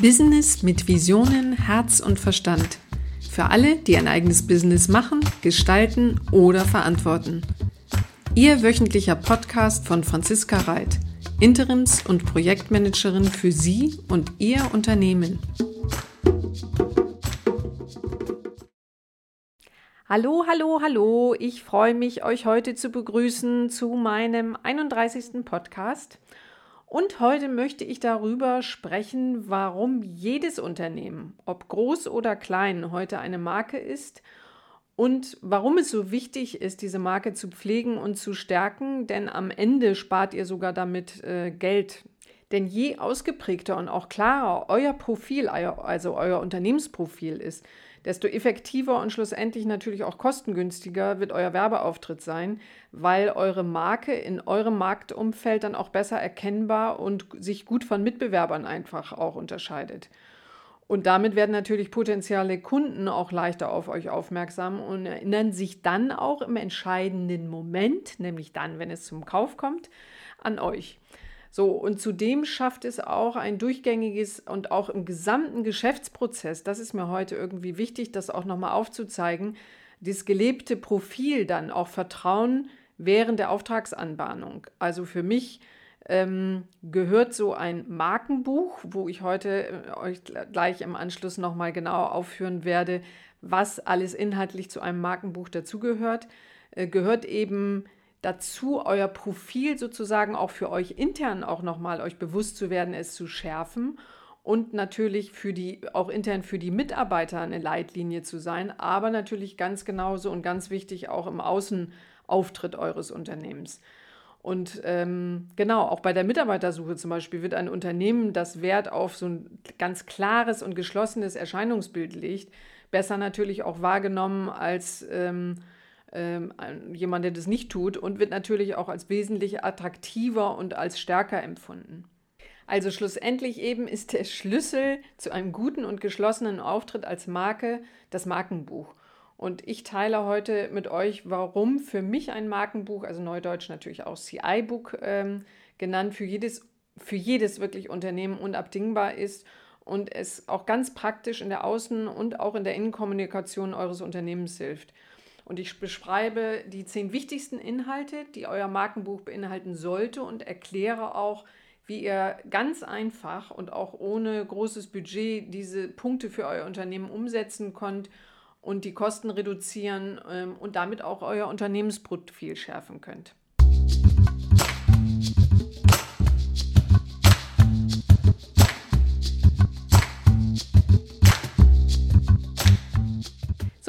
Business mit Visionen, Herz und Verstand. Für alle, die ein eigenes Business machen, gestalten oder verantworten. Ihr wöchentlicher Podcast von Franziska Reit, Interims- und Projektmanagerin für Sie und Ihr Unternehmen. Hallo, hallo, hallo. Ich freue mich, euch heute zu begrüßen zu meinem 31. Podcast. Und heute möchte ich darüber sprechen, warum jedes Unternehmen, ob groß oder klein, heute eine Marke ist und warum es so wichtig ist, diese Marke zu pflegen und zu stärken, denn am Ende spart ihr sogar damit äh, Geld. Denn je ausgeprägter und auch klarer euer Profil, also euer Unternehmensprofil ist, desto effektiver und schlussendlich natürlich auch kostengünstiger wird euer Werbeauftritt sein, weil eure Marke in eurem Marktumfeld dann auch besser erkennbar und sich gut von Mitbewerbern einfach auch unterscheidet. Und damit werden natürlich potenzielle Kunden auch leichter auf euch aufmerksam und erinnern sich dann auch im entscheidenden Moment, nämlich dann, wenn es zum Kauf kommt, an euch. So, und zudem schafft es auch ein durchgängiges und auch im gesamten Geschäftsprozess, das ist mir heute irgendwie wichtig, das auch nochmal aufzuzeigen, das gelebte Profil dann auch Vertrauen während der Auftragsanbahnung. Also für mich ähm, gehört so ein Markenbuch, wo ich heute äh, euch gleich im Anschluss nochmal genau aufführen werde, was alles inhaltlich zu einem Markenbuch dazugehört, äh, gehört eben dazu, euer Profil sozusagen auch für euch intern auch nochmal euch bewusst zu werden, es zu schärfen und natürlich für die, auch intern für die Mitarbeiter eine Leitlinie zu sein, aber natürlich ganz genauso und ganz wichtig auch im Außenauftritt eures Unternehmens. Und ähm, genau, auch bei der Mitarbeitersuche zum Beispiel wird ein Unternehmen, das Wert auf so ein ganz klares und geschlossenes Erscheinungsbild legt, besser natürlich auch wahrgenommen als ähm, ähm, jemand, der das nicht tut und wird natürlich auch als wesentlich attraktiver und als stärker empfunden. Also schlussendlich eben ist der Schlüssel zu einem guten und geschlossenen Auftritt als Marke das Markenbuch. Und ich teile heute mit euch, warum für mich ein Markenbuch, also Neudeutsch natürlich auch CI-Book ähm, genannt, für jedes, für jedes wirklich Unternehmen unabdingbar ist und es auch ganz praktisch in der Außen- und auch in der Innenkommunikation eures Unternehmens hilft. Und ich beschreibe die zehn wichtigsten Inhalte, die euer Markenbuch beinhalten sollte und erkläre auch, wie ihr ganz einfach und auch ohne großes Budget diese Punkte für euer Unternehmen umsetzen könnt und die Kosten reduzieren ähm, und damit auch euer Unternehmensprofil schärfen könnt.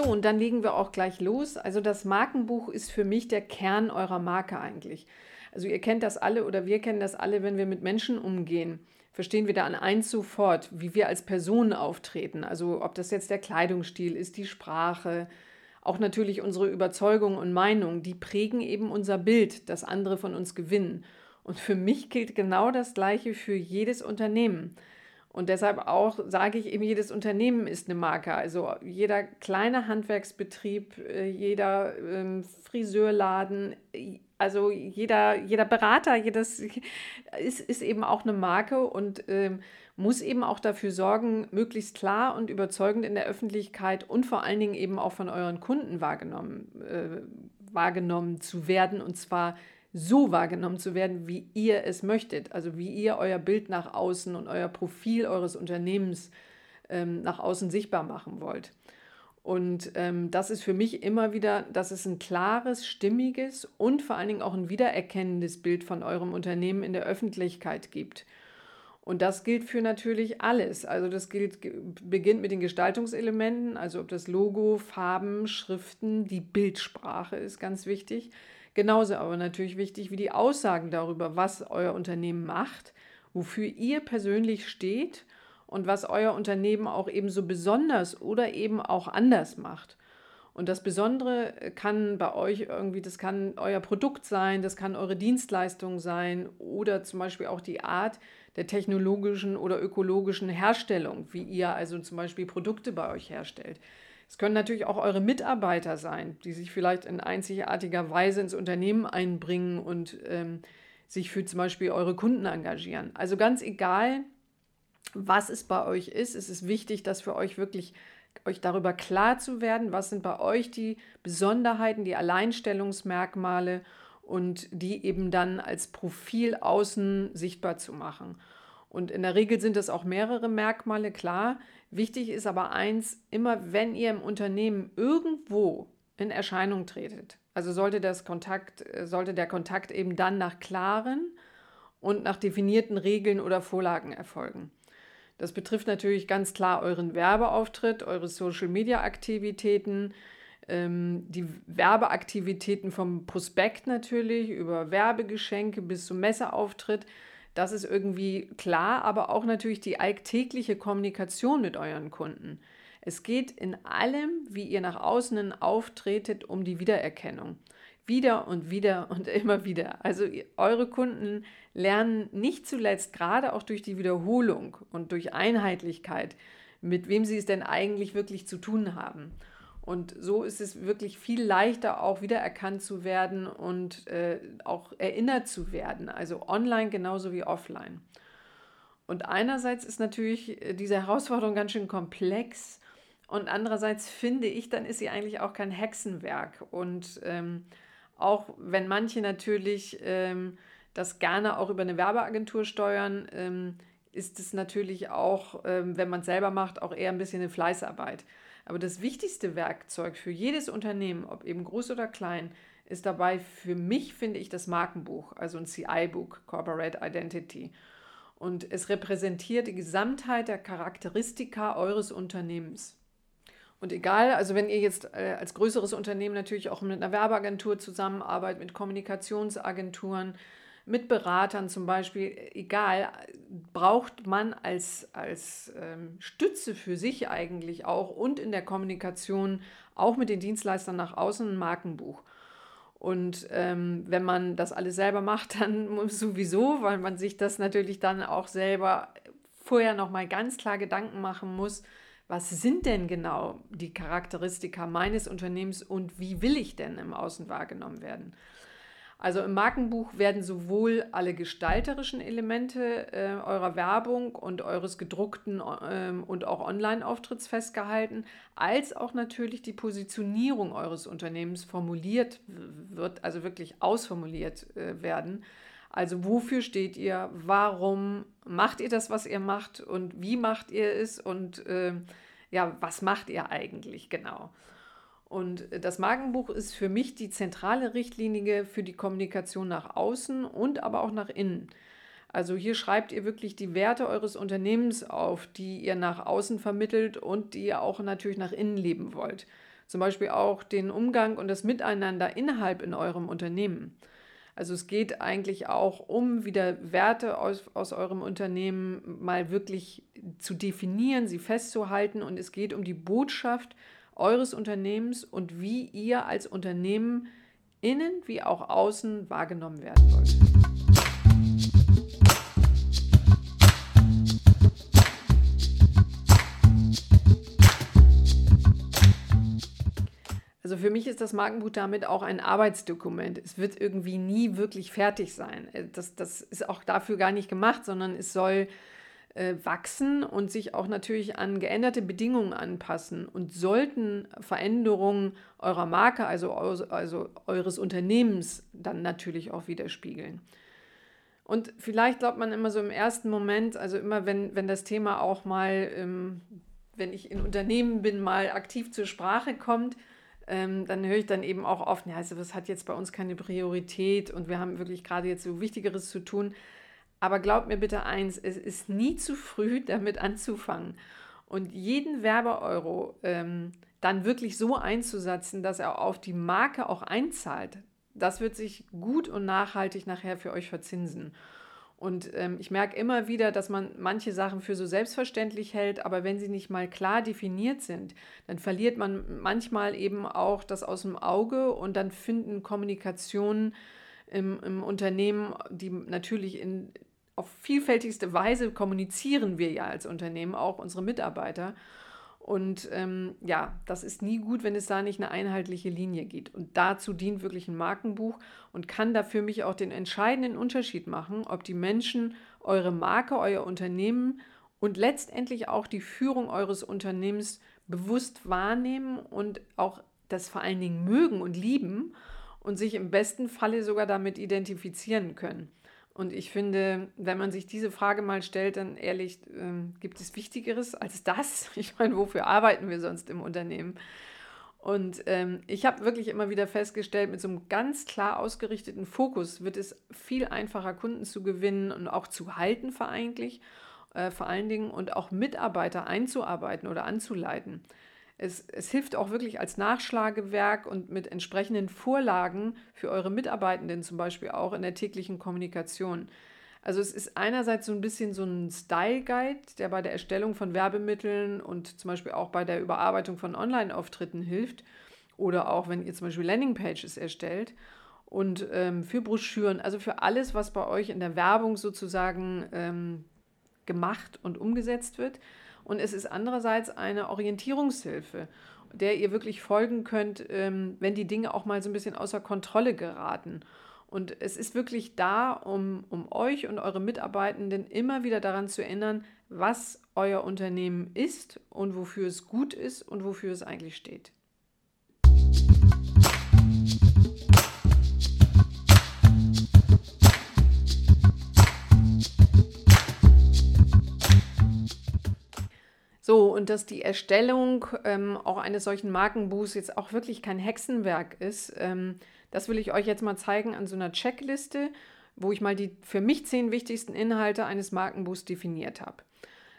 Und dann legen wir auch gleich los. Also das Markenbuch ist für mich der Kern eurer Marke eigentlich. Also ihr kennt das alle oder wir kennen das alle, wenn wir mit Menschen umgehen. Verstehen wir da an eins sofort, wie wir als Personen auftreten. Also ob das jetzt der Kleidungsstil ist, die Sprache, auch natürlich unsere Überzeugung und Meinung, die prägen eben unser Bild, das andere von uns gewinnen. Und für mich gilt genau das Gleiche für jedes Unternehmen. Und deshalb auch sage ich eben, jedes Unternehmen ist eine Marke. Also jeder kleine Handwerksbetrieb, äh, jeder ähm, Friseurladen, also jeder, jeder Berater, jedes ist, ist eben auch eine Marke und ähm, muss eben auch dafür sorgen, möglichst klar und überzeugend in der Öffentlichkeit und vor allen Dingen eben auch von euren Kunden wahrgenommen, äh, wahrgenommen zu werden. Und zwar so wahrgenommen zu werden, wie ihr es möchtet. Also wie ihr euer Bild nach außen und euer Profil eures Unternehmens ähm, nach außen sichtbar machen wollt. Und ähm, das ist für mich immer wieder, dass es ein klares, stimmiges und vor allen Dingen auch ein wiedererkennendes Bild von eurem Unternehmen in der Öffentlichkeit gibt. Und das gilt für natürlich alles. Also das gilt, beginnt mit den Gestaltungselementen, also ob das Logo, Farben, Schriften, die Bildsprache ist ganz wichtig. Genauso aber natürlich wichtig wie die Aussagen darüber, was euer Unternehmen macht, wofür ihr persönlich steht und was euer Unternehmen auch eben so besonders oder eben auch anders macht. Und das Besondere kann bei euch irgendwie, das kann euer Produkt sein, das kann eure Dienstleistung sein oder zum Beispiel auch die Art der technologischen oder ökologischen Herstellung, wie ihr also zum Beispiel Produkte bei euch herstellt. Es können natürlich auch eure Mitarbeiter sein, die sich vielleicht in einzigartiger Weise ins Unternehmen einbringen und ähm, sich für zum Beispiel eure Kunden engagieren. Also ganz egal, was es bei euch ist. Es ist wichtig, dass für euch wirklich euch darüber klar zu werden, was sind bei euch die Besonderheiten, die Alleinstellungsmerkmale und die eben dann als Profil außen sichtbar zu machen. Und in der Regel sind das auch mehrere Merkmale, klar. Wichtig ist aber eins, immer wenn ihr im Unternehmen irgendwo in Erscheinung tretet, also sollte, das Kontakt, sollte der Kontakt eben dann nach klaren und nach definierten Regeln oder Vorlagen erfolgen. Das betrifft natürlich ganz klar euren Werbeauftritt, eure Social-Media-Aktivitäten, ähm, die Werbeaktivitäten vom Prospekt natürlich, über Werbegeschenke bis zum Messeauftritt. Das ist irgendwie klar, aber auch natürlich die alltägliche Kommunikation mit euren Kunden. Es geht in allem, wie ihr nach außen auftretet, um die Wiedererkennung. Wieder und wieder und immer wieder. Also eure Kunden lernen nicht zuletzt gerade auch durch die Wiederholung und durch Einheitlichkeit, mit wem sie es denn eigentlich wirklich zu tun haben. Und so ist es wirklich viel leichter, auch wiedererkannt zu werden und äh, auch erinnert zu werden. Also online genauso wie offline. Und einerseits ist natürlich äh, diese Herausforderung ganz schön komplex. Und andererseits finde ich, dann ist sie eigentlich auch kein Hexenwerk. Und ähm, auch wenn manche natürlich ähm, das gerne auch über eine Werbeagentur steuern, ähm, ist es natürlich auch, ähm, wenn man es selber macht, auch eher ein bisschen eine Fleißarbeit. Aber das wichtigste Werkzeug für jedes Unternehmen, ob eben groß oder klein, ist dabei für mich, finde ich, das Markenbuch, also ein CI-Book, Corporate Identity. Und es repräsentiert die Gesamtheit der Charakteristika eures Unternehmens. Und egal, also wenn ihr jetzt äh, als größeres Unternehmen natürlich auch mit einer Werbeagentur zusammenarbeitet, mit Kommunikationsagenturen, mit Beratern zum Beispiel, egal, braucht man als, als ähm, Stütze für sich eigentlich auch und in der Kommunikation auch mit den Dienstleistern nach außen ein Markenbuch. Und ähm, wenn man das alles selber macht, dann sowieso, weil man sich das natürlich dann auch selber vorher nochmal ganz klar Gedanken machen muss, was sind denn genau die Charakteristika meines Unternehmens und wie will ich denn im Außen wahrgenommen werden? Also im Markenbuch werden sowohl alle gestalterischen Elemente äh, eurer Werbung und eures gedruckten äh, und auch Online-Auftritts festgehalten, als auch natürlich die Positionierung eures Unternehmens formuliert wird, also wirklich ausformuliert äh, werden. Also wofür steht ihr? Warum macht ihr das, was ihr macht? Und wie macht ihr es? Und ähm, ja, was macht ihr eigentlich genau? Und das Magenbuch ist für mich die zentrale Richtlinie für die Kommunikation nach außen und aber auch nach innen. Also hier schreibt ihr wirklich die Werte eures Unternehmens auf, die ihr nach außen vermittelt und die ihr auch natürlich nach innen leben wollt. Zum Beispiel auch den Umgang und das Miteinander innerhalb in eurem Unternehmen. Also es geht eigentlich auch um wieder Werte aus, aus eurem Unternehmen mal wirklich zu definieren, sie festzuhalten und es geht um die Botschaft, eures Unternehmens und wie ihr als Unternehmen innen wie auch außen wahrgenommen werden wollt. Also für mich ist das Markenbuch damit auch ein Arbeitsdokument. Es wird irgendwie nie wirklich fertig sein. Das, das ist auch dafür gar nicht gemacht, sondern es soll äh, wachsen und sich auch natürlich an geänderte Bedingungen anpassen. Und sollten Veränderungen eurer Marke, also, also eures Unternehmens, dann natürlich auch widerspiegeln. Und vielleicht glaubt man immer so im ersten Moment, also immer wenn, wenn das Thema auch mal, ähm, wenn ich in Unternehmen bin, mal aktiv zur Sprache kommt, ähm, dann höre ich dann eben auch oft, ja, also das hat jetzt bei uns keine Priorität und wir haben wirklich gerade jetzt so Wichtigeres zu tun. Aber glaubt mir bitte eins, es ist nie zu früh, damit anzufangen. Und jeden Werbeeuro ähm, dann wirklich so einzusetzen, dass er auf die Marke auch einzahlt, das wird sich gut und nachhaltig nachher für euch verzinsen. Und ähm, ich merke immer wieder, dass man manche Sachen für so selbstverständlich hält, aber wenn sie nicht mal klar definiert sind, dann verliert man manchmal eben auch das aus dem Auge und dann finden Kommunikationen im, im Unternehmen, die natürlich in auf vielfältigste Weise kommunizieren wir ja als Unternehmen, auch unsere Mitarbeiter. Und ähm, ja, das ist nie gut, wenn es da nicht eine einheitliche Linie gibt. Und dazu dient wirklich ein Markenbuch und kann da für mich auch den entscheidenden Unterschied machen, ob die Menschen eure Marke, euer Unternehmen und letztendlich auch die Führung eures Unternehmens bewusst wahrnehmen und auch das vor allen Dingen mögen und lieben und sich im besten Falle sogar damit identifizieren können. Und ich finde, wenn man sich diese Frage mal stellt, dann ehrlich, äh, gibt es Wichtigeres als das? Ich meine, wofür arbeiten wir sonst im Unternehmen? Und ähm, ich habe wirklich immer wieder festgestellt, mit so einem ganz klar ausgerichteten Fokus wird es viel einfacher, Kunden zu gewinnen und auch zu halten, vor, eigentlich, äh, vor allen Dingen, und auch Mitarbeiter einzuarbeiten oder anzuleiten. Es, es hilft auch wirklich als Nachschlagewerk und mit entsprechenden Vorlagen für eure Mitarbeitenden zum Beispiel auch in der täglichen Kommunikation. Also es ist einerseits so ein bisschen so ein Style Guide, der bei der Erstellung von Werbemitteln und zum Beispiel auch bei der Überarbeitung von Online-Auftritten hilft oder auch wenn ihr zum Beispiel Landingpages erstellt und ähm, für Broschüren, also für alles, was bei euch in der Werbung sozusagen ähm, gemacht und umgesetzt wird. Und es ist andererseits eine Orientierungshilfe, der ihr wirklich folgen könnt, ähm, wenn die Dinge auch mal so ein bisschen außer Kontrolle geraten. Und es ist wirklich da, um, um euch und eure Mitarbeitenden immer wieder daran zu erinnern, was euer Unternehmen ist und wofür es gut ist und wofür es eigentlich steht. So, und dass die Erstellung ähm, auch eines solchen Markenbuchs jetzt auch wirklich kein Hexenwerk ist, ähm, das will ich euch jetzt mal zeigen an so einer Checkliste, wo ich mal die für mich zehn wichtigsten Inhalte eines Markenbuchs definiert habe.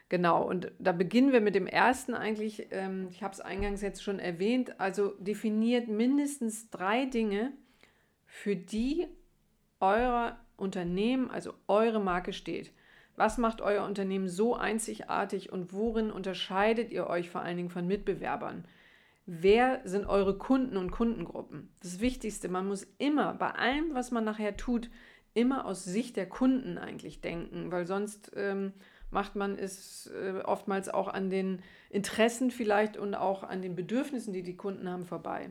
Genau, und da beginnen wir mit dem ersten eigentlich, ähm, ich habe es eingangs jetzt schon erwähnt, also definiert mindestens drei Dinge, für die euer Unternehmen, also eure Marke steht. Was macht euer Unternehmen so einzigartig und worin unterscheidet ihr euch vor allen Dingen von Mitbewerbern? Wer sind eure Kunden und Kundengruppen? Das Wichtigste, man muss immer bei allem, was man nachher tut, immer aus Sicht der Kunden eigentlich denken, weil sonst ähm, macht man es äh, oftmals auch an den Interessen vielleicht und auch an den Bedürfnissen, die die Kunden haben, vorbei.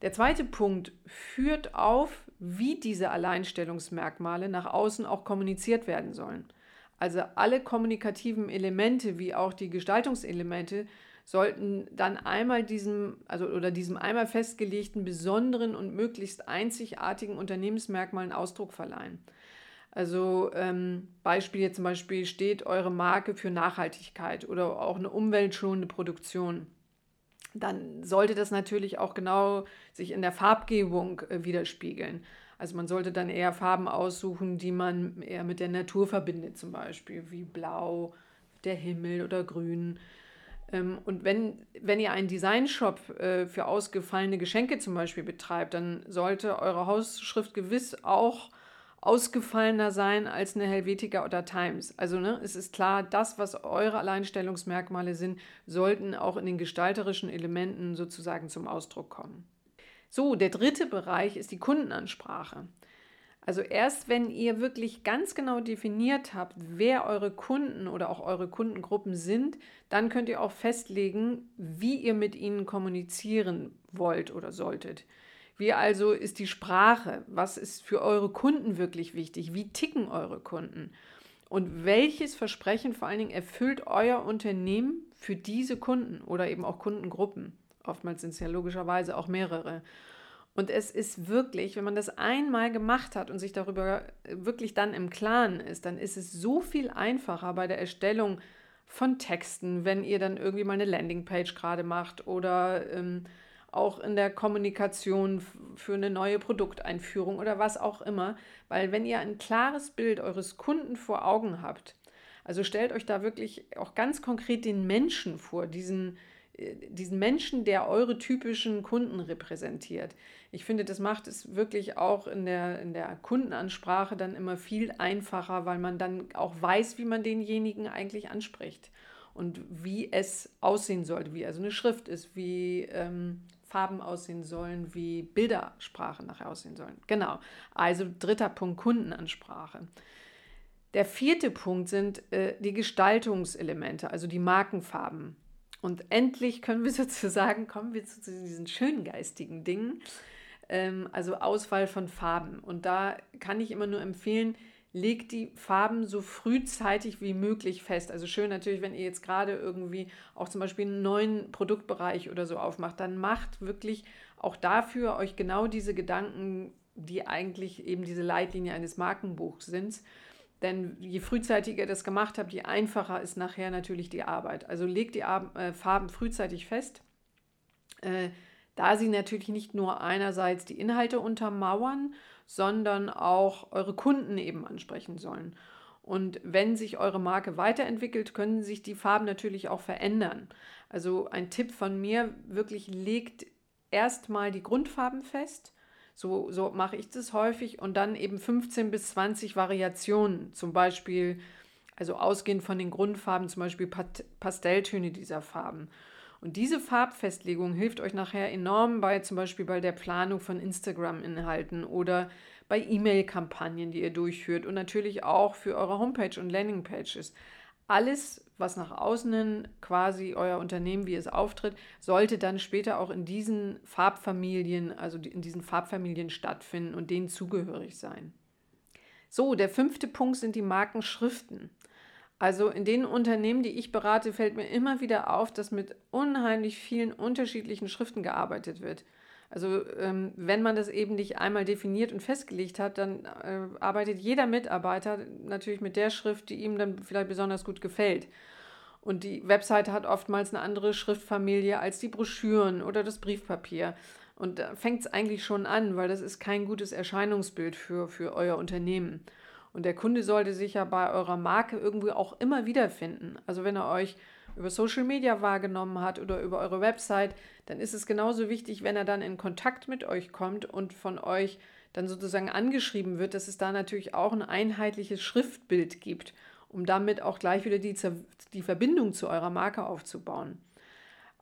Der zweite Punkt führt auf, wie diese Alleinstellungsmerkmale nach außen auch kommuniziert werden sollen. Also alle kommunikativen Elemente wie auch die Gestaltungselemente sollten dann einmal diesem, also oder diesem einmal festgelegten besonderen und möglichst einzigartigen Unternehmensmerkmalen Ausdruck verleihen. Also ähm, Beispiel jetzt zum Beispiel steht eure Marke für Nachhaltigkeit oder auch eine umweltschonende Produktion. Dann sollte das natürlich auch genau sich in der Farbgebung äh, widerspiegeln. Also man sollte dann eher Farben aussuchen, die man eher mit der Natur verbindet, zum Beispiel wie Blau, der Himmel oder Grün. Ähm, und wenn, wenn ihr einen Designshop äh, für ausgefallene Geschenke zum Beispiel betreibt, dann sollte eure Hausschrift gewiss auch ausgefallener sein als eine Helvetica oder Times. Also ne, es ist klar, das, was eure Alleinstellungsmerkmale sind, sollten auch in den gestalterischen Elementen sozusagen zum Ausdruck kommen. So, der dritte Bereich ist die Kundenansprache. Also erst wenn ihr wirklich ganz genau definiert habt, wer eure Kunden oder auch eure Kundengruppen sind, dann könnt ihr auch festlegen, wie ihr mit ihnen kommunizieren wollt oder solltet. Wie also ist die Sprache? Was ist für eure Kunden wirklich wichtig? Wie ticken eure Kunden? Und welches Versprechen vor allen Dingen erfüllt euer Unternehmen für diese Kunden oder eben auch Kundengruppen? Oftmals sind es ja logischerweise auch mehrere. Und es ist wirklich, wenn man das einmal gemacht hat und sich darüber wirklich dann im Klaren ist, dann ist es so viel einfacher bei der Erstellung von Texten, wenn ihr dann irgendwie mal eine Landingpage gerade macht oder ähm, auch in der Kommunikation für eine neue Produkteinführung oder was auch immer. Weil wenn ihr ein klares Bild eures Kunden vor Augen habt, also stellt euch da wirklich auch ganz konkret den Menschen vor, diesen, diesen Menschen, der eure typischen Kunden repräsentiert. Ich finde, das macht es wirklich auch in der, in der Kundenansprache dann immer viel einfacher, weil man dann auch weiß, wie man denjenigen eigentlich anspricht und wie es aussehen sollte, wie also eine Schrift ist, wie ähm, Farben aussehen sollen, wie Bildersprache nachher aussehen sollen. Genau. Also dritter Punkt, Kundenansprache. Der vierte Punkt sind äh, die Gestaltungselemente, also die Markenfarben. Und endlich können wir sozusagen, kommen wir zu, diesen schönen geistigen Dingen, ähm, also Auswahl von Farben. Und da kann ich immer nur empfehlen, legt die Farben so frühzeitig wie möglich fest. Also schön natürlich, wenn ihr jetzt gerade irgendwie auch zum Beispiel einen neuen Produktbereich oder so aufmacht, dann macht wirklich auch dafür euch genau diese Gedanken, die eigentlich eben diese Leitlinie eines Markenbuchs sind. Denn je frühzeitiger ihr das gemacht habt, je einfacher ist nachher natürlich die Arbeit. Also legt die äh, Farben frühzeitig fest, äh, da sie natürlich nicht nur einerseits die Inhalte untermauern, sondern auch eure Kunden eben ansprechen sollen. Und wenn sich eure Marke weiterentwickelt, können sich die Farben natürlich auch verändern. Also ein Tipp von mir, wirklich legt erstmal die Grundfarben fest. So, so mache ich das häufig und dann eben 15 bis 20 Variationen. Zum Beispiel, also ausgehend von den Grundfarben, zum Beispiel Pastelltöne dieser Farben. Und diese Farbfestlegung hilft euch nachher enorm bei zum Beispiel bei der Planung von Instagram-Inhalten oder bei E-Mail-Kampagnen, die ihr durchführt und natürlich auch für eure Homepage und Landingpages. Alles, was nach außen hin quasi euer Unternehmen, wie es auftritt, sollte dann später auch in diesen Farbfamilien, also in diesen Farbfamilien stattfinden und denen zugehörig sein. So, der fünfte Punkt sind die Markenschriften. Also in den Unternehmen, die ich berate, fällt mir immer wieder auf, dass mit unheimlich vielen unterschiedlichen Schriften gearbeitet wird. Also ähm, wenn man das eben nicht einmal definiert und festgelegt hat, dann äh, arbeitet jeder Mitarbeiter natürlich mit der Schrift, die ihm dann vielleicht besonders gut gefällt. Und die Webseite hat oftmals eine andere Schriftfamilie als die Broschüren oder das Briefpapier. Und da fängt es eigentlich schon an, weil das ist kein gutes Erscheinungsbild für, für euer Unternehmen. Und der Kunde sollte sich ja bei eurer Marke irgendwie auch immer wiederfinden. Also wenn er euch über Social Media wahrgenommen hat oder über eure Website, dann ist es genauso wichtig, wenn er dann in Kontakt mit euch kommt und von euch dann sozusagen angeschrieben wird, dass es da natürlich auch ein einheitliches Schriftbild gibt, um damit auch gleich wieder die, die Verbindung zu eurer Marke aufzubauen.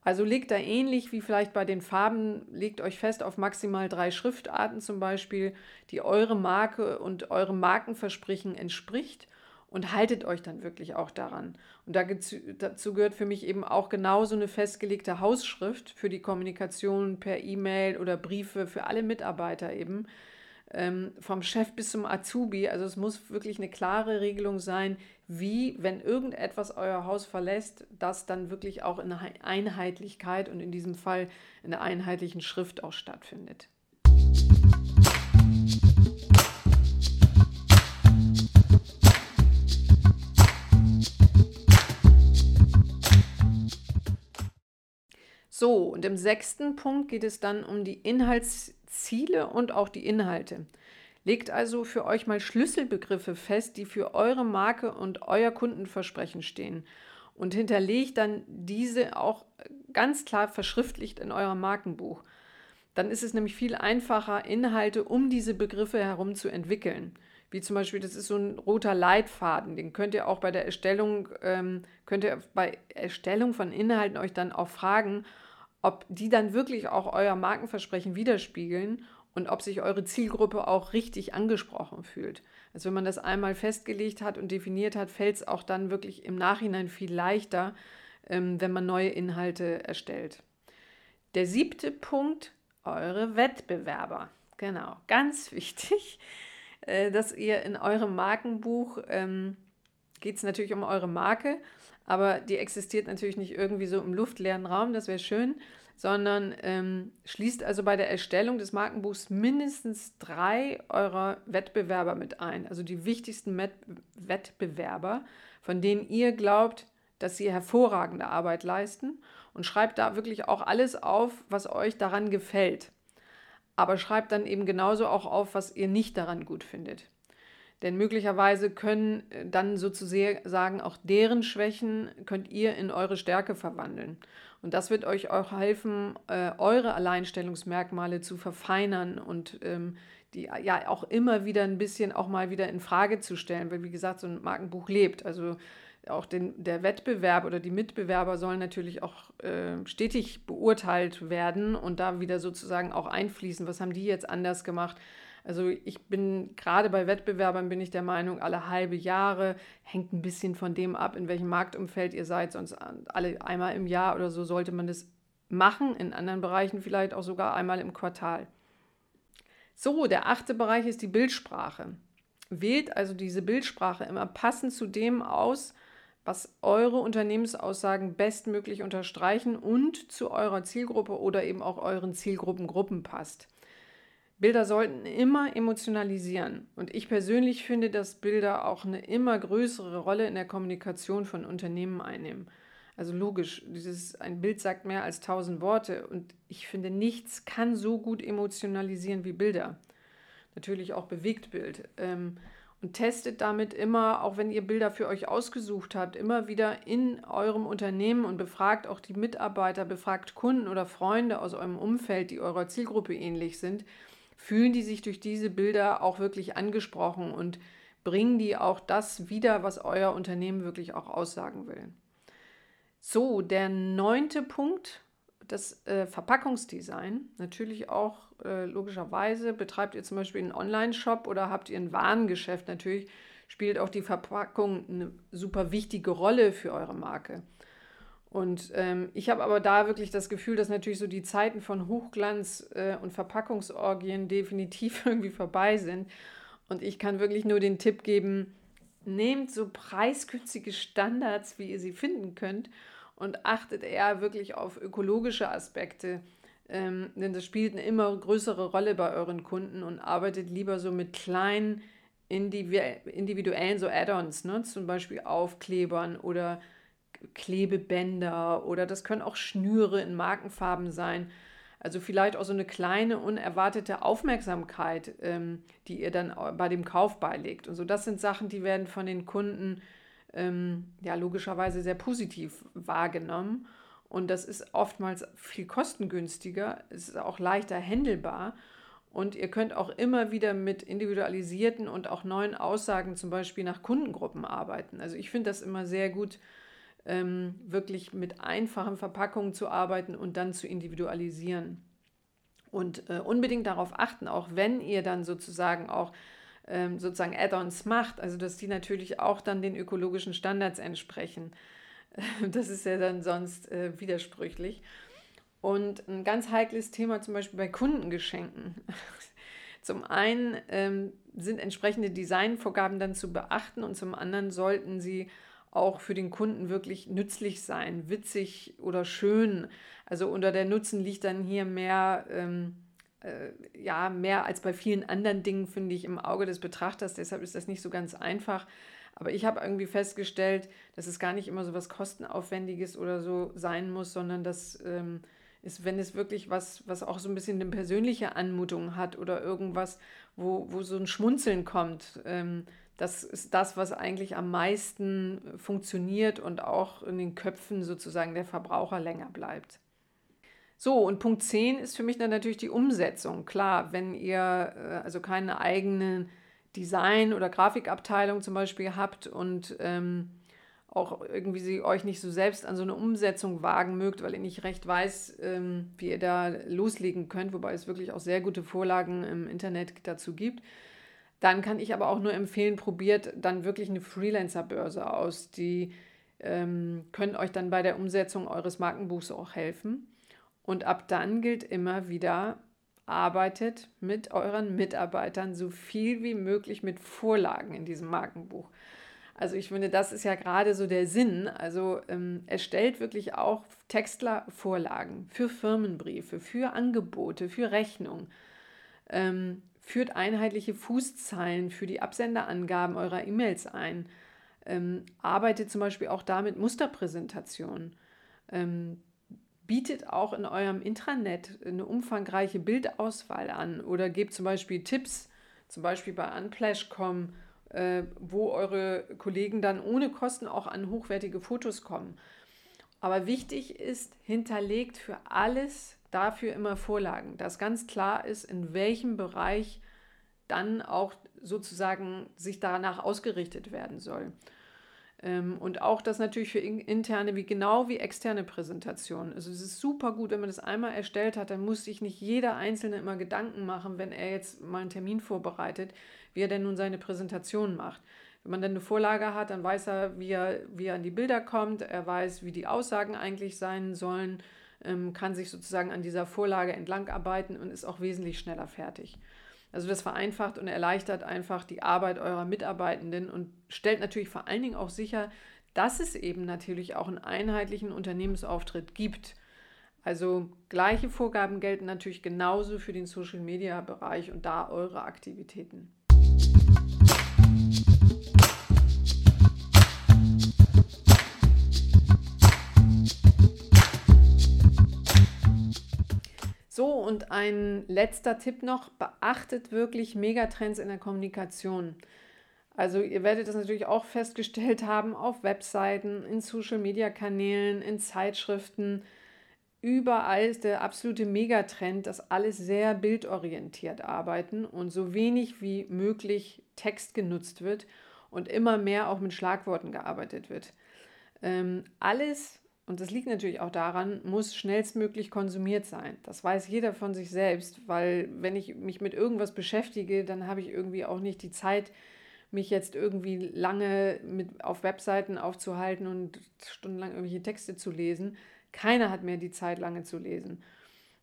Also legt da ähnlich wie vielleicht bei den Farben, legt euch fest auf maximal drei Schriftarten zum Beispiel, die eure Marke und eurem Markenversprechen entspricht und haltet euch dann wirklich auch daran. Und dazu gehört für mich eben auch genauso eine festgelegte Hausschrift für die Kommunikation per E-Mail oder Briefe für alle Mitarbeiter eben, ähm, vom Chef bis zum Azubi. Also es muss wirklich eine klare Regelung sein, wie, wenn irgendetwas euer Haus verlässt, das dann wirklich auch in Einheitlichkeit und in diesem Fall in der einheitlichen Schrift auch stattfindet. So, und im sechsten Punkt geht es dann um die Inhaltsziele und auch die Inhalte. Legt also für euch mal Schlüsselbegriffe fest, die für eure Marke und euer Kundenversprechen stehen und hinterlegt dann diese auch ganz klar verschriftlicht in eurem Markenbuch. Dann ist es nämlich viel einfacher, Inhalte um diese Begriffe herum zu entwickeln. Wie zum Beispiel, das ist so ein roter Leitfaden, den könnt ihr auch bei der Erstellung, ähm, könnt ihr bei Erstellung von Inhalten euch dann auch fragen, ob die dann wirklich auch euer Markenversprechen widerspiegeln und ob sich eure Zielgruppe auch richtig angesprochen fühlt. Also wenn man das einmal festgelegt hat und definiert hat, fällt es auch dann wirklich im Nachhinein viel leichter, ähm, wenn man neue Inhalte erstellt. Der siebte Punkt, eure Wettbewerber. Genau, ganz wichtig, äh, dass ihr in eurem Markenbuch, ähm, geht es natürlich um eure Marke, aber die existiert natürlich nicht irgendwie so im luftleeren Raum, das wäre schön, sondern ähm, schließt also bei der Erstellung des Markenbuchs mindestens drei eurer Wettbewerber mit ein. Also die wichtigsten Met Wettbewerber, von denen ihr glaubt, dass sie hervorragende Arbeit leisten und schreibt da wirklich auch alles auf, was euch daran gefällt. Aber schreibt dann eben genauso auch auf, was ihr nicht daran gut findet. Denn möglicherweise können äh, dann sozusagen auch deren Schwächen könnt ihr in eure Stärke verwandeln. Und das wird euch auch helfen, äh, eure Alleinstellungsmerkmale zu verfeinern und ähm, die ja auch immer wieder ein bisschen auch mal wieder in Frage zu stellen, weil wie gesagt, so ein Markenbuch lebt. Also auch den, der Wettbewerb oder die Mitbewerber sollen natürlich auch äh, stetig beurteilt werden und da wieder sozusagen auch einfließen. Was haben die jetzt anders gemacht? Also ich bin gerade bei Wettbewerbern bin ich der Meinung, alle halbe Jahre hängt ein bisschen von dem ab, in welchem Marktumfeld ihr seid. Sonst alle einmal im Jahr oder so sollte man das machen. In anderen Bereichen vielleicht auch sogar einmal im Quartal. So, der achte Bereich ist die Bildsprache. Wählt also diese Bildsprache immer passend zu dem aus, was eure Unternehmensaussagen bestmöglich unterstreichen und zu eurer Zielgruppe oder eben auch euren Zielgruppengruppen passt. Bilder sollten immer emotionalisieren. Und ich persönlich finde, dass Bilder auch eine immer größere Rolle in der Kommunikation von Unternehmen einnehmen. Also logisch, dieses, ein Bild sagt mehr als tausend Worte. Und ich finde, nichts kann so gut emotionalisieren wie Bilder natürlich auch Bewegtbild. Ähm, und testet damit immer, auch wenn ihr Bilder für euch ausgesucht habt, immer wieder in eurem Unternehmen und befragt auch die Mitarbeiter, befragt Kunden oder Freunde aus eurem Umfeld, die eurer Zielgruppe ähnlich sind. Fühlen die sich durch diese Bilder auch wirklich angesprochen und bringen die auch das wieder, was euer Unternehmen wirklich auch aussagen will. So, der neunte Punkt das äh, Verpackungsdesign, natürlich auch äh, logischerweise, betreibt ihr zum Beispiel einen Online-Shop oder habt ihr ein Warengeschäft, natürlich spielt auch die Verpackung eine super wichtige Rolle für eure Marke. Und ähm, ich habe aber da wirklich das Gefühl, dass natürlich so die Zeiten von Hochglanz äh, und Verpackungsorgien definitiv irgendwie vorbei sind. Und ich kann wirklich nur den Tipp geben, nehmt so preisgünstige Standards, wie ihr sie finden könnt und achtet eher wirklich auf ökologische Aspekte. Ähm, denn das spielt eine immer größere Rolle bei euren Kunden und arbeitet lieber so mit kleinen individuellen so Add-ons, ne? zum Beispiel Aufklebern oder Klebebänder oder das können auch Schnüre in Markenfarben sein. Also vielleicht auch so eine kleine unerwartete Aufmerksamkeit, ähm, die ihr dann bei dem Kauf beilegt. Und so, das sind Sachen, die werden von den Kunden ähm, ja logischerweise sehr positiv wahrgenommen. Und das ist oftmals viel kostengünstiger, es ist auch leichter handelbar. Und ihr könnt auch immer wieder mit individualisierten und auch neuen Aussagen zum Beispiel nach Kundengruppen arbeiten. Also ich finde das immer sehr gut, ähm, wirklich mit einfachen Verpackungen zu arbeiten und dann zu individualisieren. Und äh, unbedingt darauf achten, auch wenn ihr dann sozusagen auch ähm, sozusagen Add-ons macht, also dass die natürlich auch dann den ökologischen Standards entsprechen. Das ist ja dann sonst äh, widersprüchlich. Und ein ganz heikles Thema zum Beispiel bei Kundengeschenken. Zum einen ähm, sind entsprechende Designvorgaben dann zu beachten und zum anderen sollten sie auch für den Kunden wirklich nützlich sein, witzig oder schön. Also unter der Nutzen liegt dann hier mehr ähm, äh, ja, mehr als bei vielen anderen Dingen, finde ich, im Auge des Betrachters. Deshalb ist das nicht so ganz einfach. Aber ich habe irgendwie festgestellt, dass es gar nicht immer so was Kostenaufwendiges oder so sein muss, sondern dass ähm, ist, wenn es wirklich was, was auch so ein bisschen eine persönliche Anmutung hat oder irgendwas, wo, wo so ein Schmunzeln kommt. Ähm, das ist das, was eigentlich am meisten funktioniert und auch in den Köpfen sozusagen der Verbraucher länger bleibt. So, und Punkt 10 ist für mich dann natürlich die Umsetzung. Klar, wenn ihr äh, also keine eigene Design- oder Grafikabteilung zum Beispiel habt und ähm, auch irgendwie sie euch nicht so selbst an so eine Umsetzung wagen mögt, weil ihr nicht recht weiß, ähm, wie ihr da loslegen könnt, wobei es wirklich auch sehr gute Vorlagen im Internet dazu gibt. Dann kann ich aber auch nur empfehlen, probiert dann wirklich eine Freelancer-Börse aus. Die ähm, können euch dann bei der Umsetzung eures Markenbuchs auch helfen. Und ab dann gilt immer wieder, arbeitet mit euren Mitarbeitern so viel wie möglich mit Vorlagen in diesem Markenbuch. Also ich finde, das ist ja gerade so der Sinn. Also ähm, erstellt wirklich auch Textler Vorlagen für Firmenbriefe, für Angebote, für Rechnungen. Ähm, führt einheitliche Fußzeilen für die Absenderangaben eurer E-Mails ein. Ähm, arbeitet zum Beispiel auch damit Musterpräsentationen. Ähm, bietet auch in eurem Intranet eine umfangreiche Bildauswahl an oder gebt zum Beispiel Tipps, zum Beispiel bei Unplash.com, äh, wo eure Kollegen dann ohne Kosten auch an hochwertige Fotos kommen. Aber wichtig ist, hinterlegt für alles dafür immer Vorlagen, dass ganz klar ist, in welchem Bereich dann auch sozusagen sich danach ausgerichtet werden soll. Ähm, und auch das natürlich für interne wie genau wie externe Präsentationen. Also es ist super gut, wenn man das einmal erstellt hat, dann muss sich nicht jeder Einzelne immer Gedanken machen, wenn er jetzt mal einen Termin vorbereitet, wie er denn nun seine Präsentation macht. Wenn man dann eine Vorlage hat, dann weiß er, wie er, wie er an die Bilder kommt, er weiß, wie die Aussagen eigentlich sein sollen, ähm, kann sich sozusagen an dieser Vorlage entlang arbeiten und ist auch wesentlich schneller fertig. Also das vereinfacht und erleichtert einfach die Arbeit eurer Mitarbeitenden und stellt natürlich vor allen Dingen auch sicher, dass es eben natürlich auch einen einheitlichen Unternehmensauftritt gibt. Also gleiche Vorgaben gelten natürlich genauso für den Social-Media-Bereich und da eure Aktivitäten. So, und ein letzter Tipp noch, beachtet wirklich Megatrends in der Kommunikation. Also ihr werdet das natürlich auch festgestellt haben auf Webseiten, in Social-Media-Kanälen, in Zeitschriften. Überall ist der absolute Megatrend, dass alles sehr bildorientiert arbeiten und so wenig wie möglich Text genutzt wird und immer mehr auch mit Schlagworten gearbeitet wird. Ähm, alles und das liegt natürlich auch daran, muss schnellstmöglich konsumiert sein. Das weiß jeder von sich selbst, weil wenn ich mich mit irgendwas beschäftige, dann habe ich irgendwie auch nicht die Zeit, mich jetzt irgendwie lange mit, auf Webseiten aufzuhalten und stundenlang irgendwelche Texte zu lesen. Keiner hat mehr die Zeit, lange zu lesen.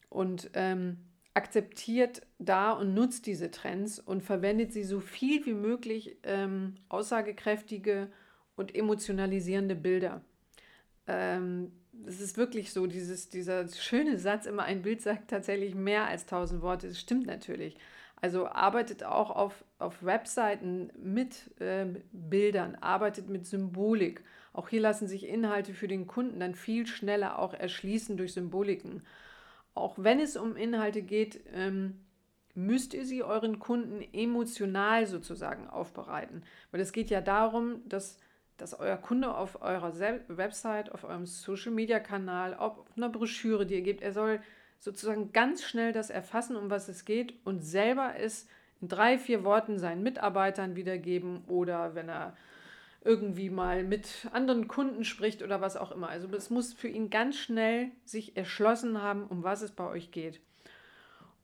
Und ähm, akzeptiert da und nutzt diese Trends und verwendet sie so viel wie möglich ähm, aussagekräftige und emotionalisierende Bilder ähm, es ist wirklich so, dieses, dieser schöne Satz, immer ein Bild sagt tatsächlich mehr als tausend Worte. Das stimmt natürlich. Also arbeitet auch auf, auf Webseiten mit äh, Bildern, arbeitet mit Symbolik. Auch hier lassen sich Inhalte für den Kunden dann viel schneller auch erschließen durch Symboliken. Auch wenn es um Inhalte geht, ähm, müsst ihr sie euren Kunden emotional sozusagen aufbereiten. Weil es geht ja darum, dass dass euer Kunde auf eurer Website, auf eurem Social-Media-Kanal, auf einer Broschüre, die ihr gebt, er soll sozusagen ganz schnell das erfassen, um was es geht und selber es in drei, vier Worten seinen Mitarbeitern wiedergeben oder wenn er irgendwie mal mit anderen Kunden spricht oder was auch immer. Also es muss für ihn ganz schnell sich erschlossen haben, um was es bei euch geht.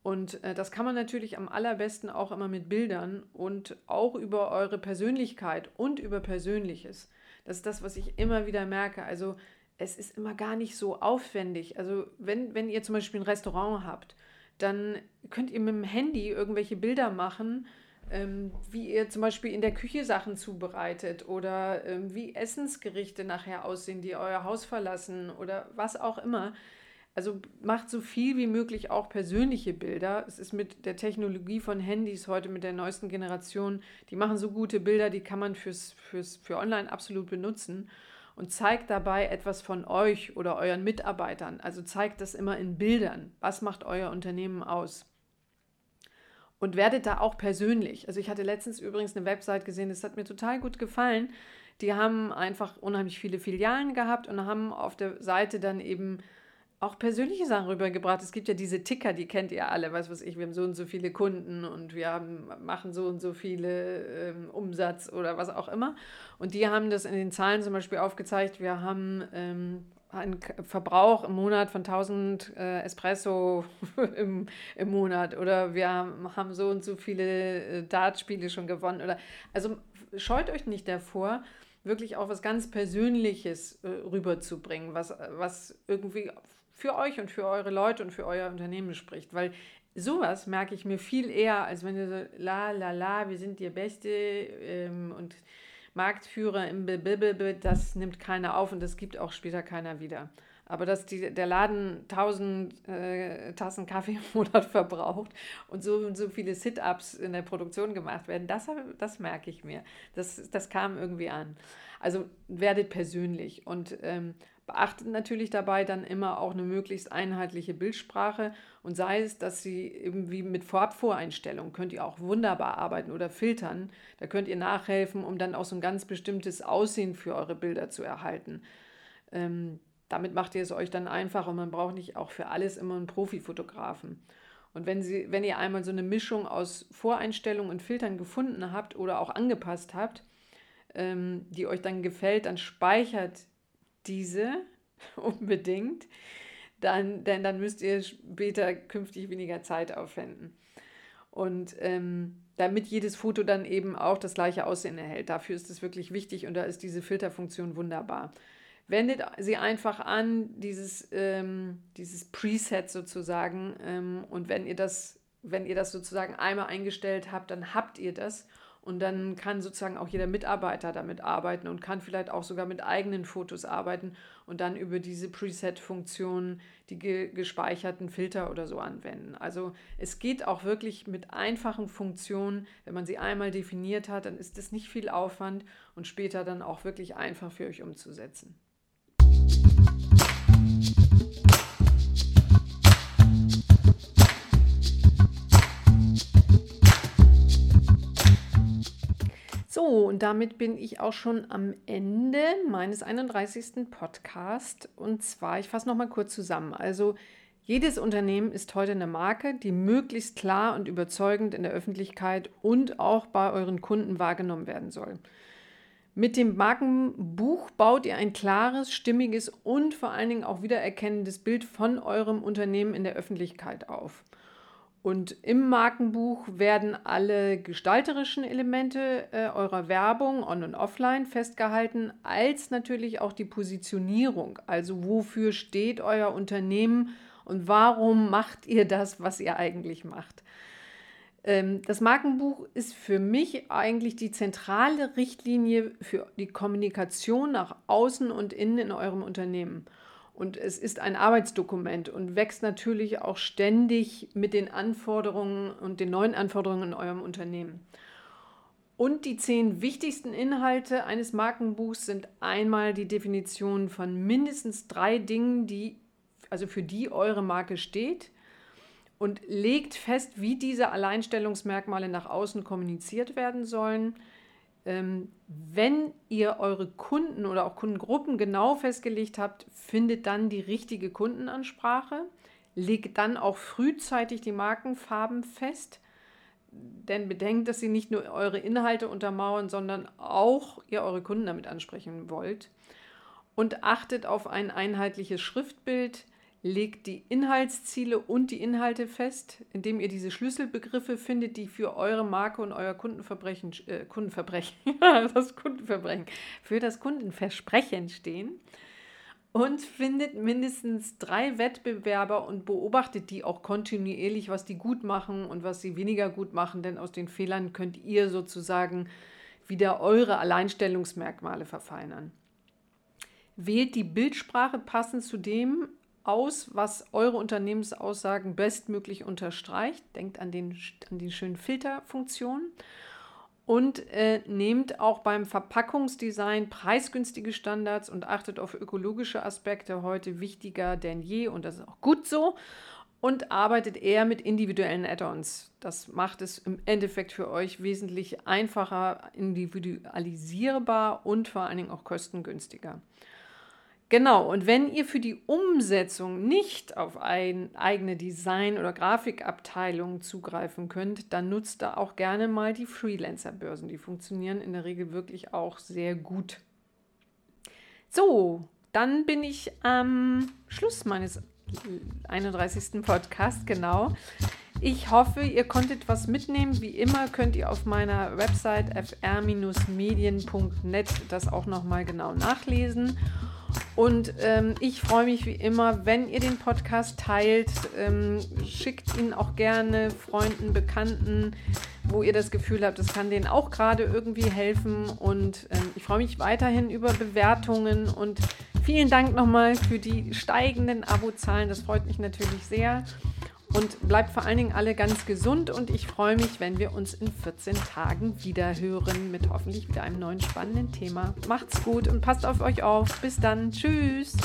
Und äh, das kann man natürlich am allerbesten auch immer mit Bildern und auch über eure Persönlichkeit und über Persönliches. Das ist das, was ich immer wieder merke. Also es ist immer gar nicht so aufwendig. Also wenn, wenn ihr zum Beispiel ein Restaurant habt, dann könnt ihr mit dem Handy irgendwelche Bilder machen, ähm, wie ihr zum Beispiel in der Küche Sachen zubereitet oder ähm, wie Essensgerichte nachher aussehen, die euer Haus verlassen oder was auch immer. Also macht so viel wie möglich auch persönliche Bilder. Es ist mit der Technologie von Handys heute mit der neuesten Generation, die machen so gute Bilder, die kann man fürs, fürs, für online absolut benutzen und zeigt dabei etwas von euch oder euren Mitarbeitern. Also zeigt das immer in Bildern. Was macht euer Unternehmen aus? Und werdet da auch persönlich. Also ich hatte letztens übrigens eine Website gesehen, das hat mir total gut gefallen. Die haben einfach unheimlich viele Filialen gehabt und haben auf der Seite dann eben auch persönliche Sachen rübergebracht. Es gibt ja diese Ticker, die kennt ihr alle, was weiß ich, wir haben so und so viele Kunden und wir haben, machen so und so viele ähm, Umsatz oder was auch immer. Und die haben das in den Zahlen zum Beispiel aufgezeigt, wir haben ähm, einen Verbrauch im Monat von 1000 äh, Espresso im, im Monat oder wir haben so und so viele äh, Dartspiele schon gewonnen. Oder, also scheut euch nicht davor, wirklich auch was ganz Persönliches äh, rüberzubringen, was, was irgendwie für euch und für eure Leute und für euer Unternehmen spricht. Weil sowas merke ich mir viel eher, als wenn ihr so, la, la, la, wir sind die Beste ähm, und Marktführer im Bibbel, das nimmt keiner auf und das gibt auch später keiner wieder. Aber dass die, der Laden 1000 äh, Tassen Kaffee im Monat verbraucht und so und so viele Sit-Ups in der Produktion gemacht werden, das, das merke ich mir. Das, das kam irgendwie an. Also werdet persönlich und ähm, Beachtet natürlich dabei dann immer auch eine möglichst einheitliche Bildsprache und sei es, dass Sie eben wie mit Vorabvoreinstellungen könnt ihr auch wunderbar arbeiten oder filtern. Da könnt ihr nachhelfen, um dann auch so ein ganz bestimmtes Aussehen für eure Bilder zu erhalten. Ähm, damit macht ihr es euch dann einfach und man braucht nicht auch für alles immer einen Profifotografen. Und wenn, Sie, wenn ihr einmal so eine Mischung aus Voreinstellungen und Filtern gefunden habt oder auch angepasst habt, ähm, die euch dann gefällt, dann speichert diese unbedingt, dann, denn dann müsst ihr später künftig weniger Zeit aufwenden. Und ähm, damit jedes Foto dann eben auch das gleiche Aussehen erhält. Dafür ist es wirklich wichtig und da ist diese Filterfunktion wunderbar. Wendet sie einfach an, dieses, ähm, dieses Preset sozusagen. Ähm, und wenn ihr das wenn ihr das sozusagen einmal eingestellt habt, dann habt ihr das. Und dann kann sozusagen auch jeder Mitarbeiter damit arbeiten und kann vielleicht auch sogar mit eigenen Fotos arbeiten und dann über diese Preset-Funktionen die ge gespeicherten Filter oder so anwenden. Also es geht auch wirklich mit einfachen Funktionen. Wenn man sie einmal definiert hat, dann ist es nicht viel Aufwand und später dann auch wirklich einfach für euch umzusetzen. So, und damit bin ich auch schon am Ende meines 31. Podcasts. Und zwar, ich fasse nochmal kurz zusammen. Also, jedes Unternehmen ist heute eine Marke, die möglichst klar und überzeugend in der Öffentlichkeit und auch bei euren Kunden wahrgenommen werden soll. Mit dem Markenbuch baut ihr ein klares, stimmiges und vor allen Dingen auch wiedererkennendes Bild von eurem Unternehmen in der Öffentlichkeit auf. Und im Markenbuch werden alle gestalterischen Elemente äh, eurer Werbung on und offline festgehalten, als natürlich auch die Positionierung. Also wofür steht euer Unternehmen und warum macht ihr das, was ihr eigentlich macht. Ähm, das Markenbuch ist für mich eigentlich die zentrale Richtlinie für die Kommunikation nach außen und innen in eurem Unternehmen. Und es ist ein Arbeitsdokument und wächst natürlich auch ständig mit den Anforderungen und den neuen Anforderungen in eurem Unternehmen. Und die zehn wichtigsten Inhalte eines Markenbuchs sind einmal die Definition von mindestens drei Dingen, die, also für die eure Marke steht und legt fest, wie diese Alleinstellungsmerkmale nach außen kommuniziert werden sollen wenn ihr eure Kunden oder auch Kundengruppen genau festgelegt habt, findet dann die richtige Kundenansprache, legt dann auch frühzeitig die Markenfarben fest, denn bedenkt, dass sie nicht nur eure Inhalte untermauern, sondern auch ihr eure Kunden damit ansprechen wollt. Und achtet auf ein einheitliches Schriftbild, legt die Inhaltsziele und die Inhalte fest, indem ihr diese Schlüsselbegriffe findet, die für eure Marke und euer Kundenverbrechen, äh, Kundenverbrechen, das Kundenverbrechen, für das Kundenversprechen stehen. Und findet mindestens drei Wettbewerber und beobachtet die auch kontinuierlich, was die gut machen und was sie weniger gut machen, denn aus den Fehlern könnt ihr sozusagen wieder eure Alleinstellungsmerkmale verfeinern. Wählt die Bildsprache passend zu dem, aus, was eure Unternehmensaussagen bestmöglich unterstreicht. Denkt an, den, an die schönen Filterfunktionen. Und äh, nehmt auch beim Verpackungsdesign preisgünstige Standards und achtet auf ökologische Aspekte heute wichtiger denn je. Und das ist auch gut so. Und arbeitet eher mit individuellen Add-ons. Das macht es im Endeffekt für euch wesentlich einfacher, individualisierbar und vor allen Dingen auch kostengünstiger. Genau, und wenn ihr für die Umsetzung nicht auf ein, eigene Design- oder Grafikabteilungen zugreifen könnt, dann nutzt da auch gerne mal die Freelancer-Börsen. Die funktionieren in der Regel wirklich auch sehr gut. So, dann bin ich am Schluss meines 31. Podcasts, genau. Ich hoffe, ihr konntet was mitnehmen. Wie immer könnt ihr auf meiner Website fr-medien.net das auch nochmal genau nachlesen. Und ähm, ich freue mich wie immer, wenn ihr den Podcast teilt. Ähm, schickt ihn auch gerne Freunden, Bekannten, wo ihr das Gefühl habt, das kann denen auch gerade irgendwie helfen. Und ähm, ich freue mich weiterhin über Bewertungen und vielen Dank nochmal für die steigenden Abozahlen. Das freut mich natürlich sehr. Und bleibt vor allen Dingen alle ganz gesund und ich freue mich, wenn wir uns in 14 Tagen wieder hören mit hoffentlich wieder einem neuen spannenden Thema. Macht's gut und passt auf euch auf. Bis dann. Tschüss.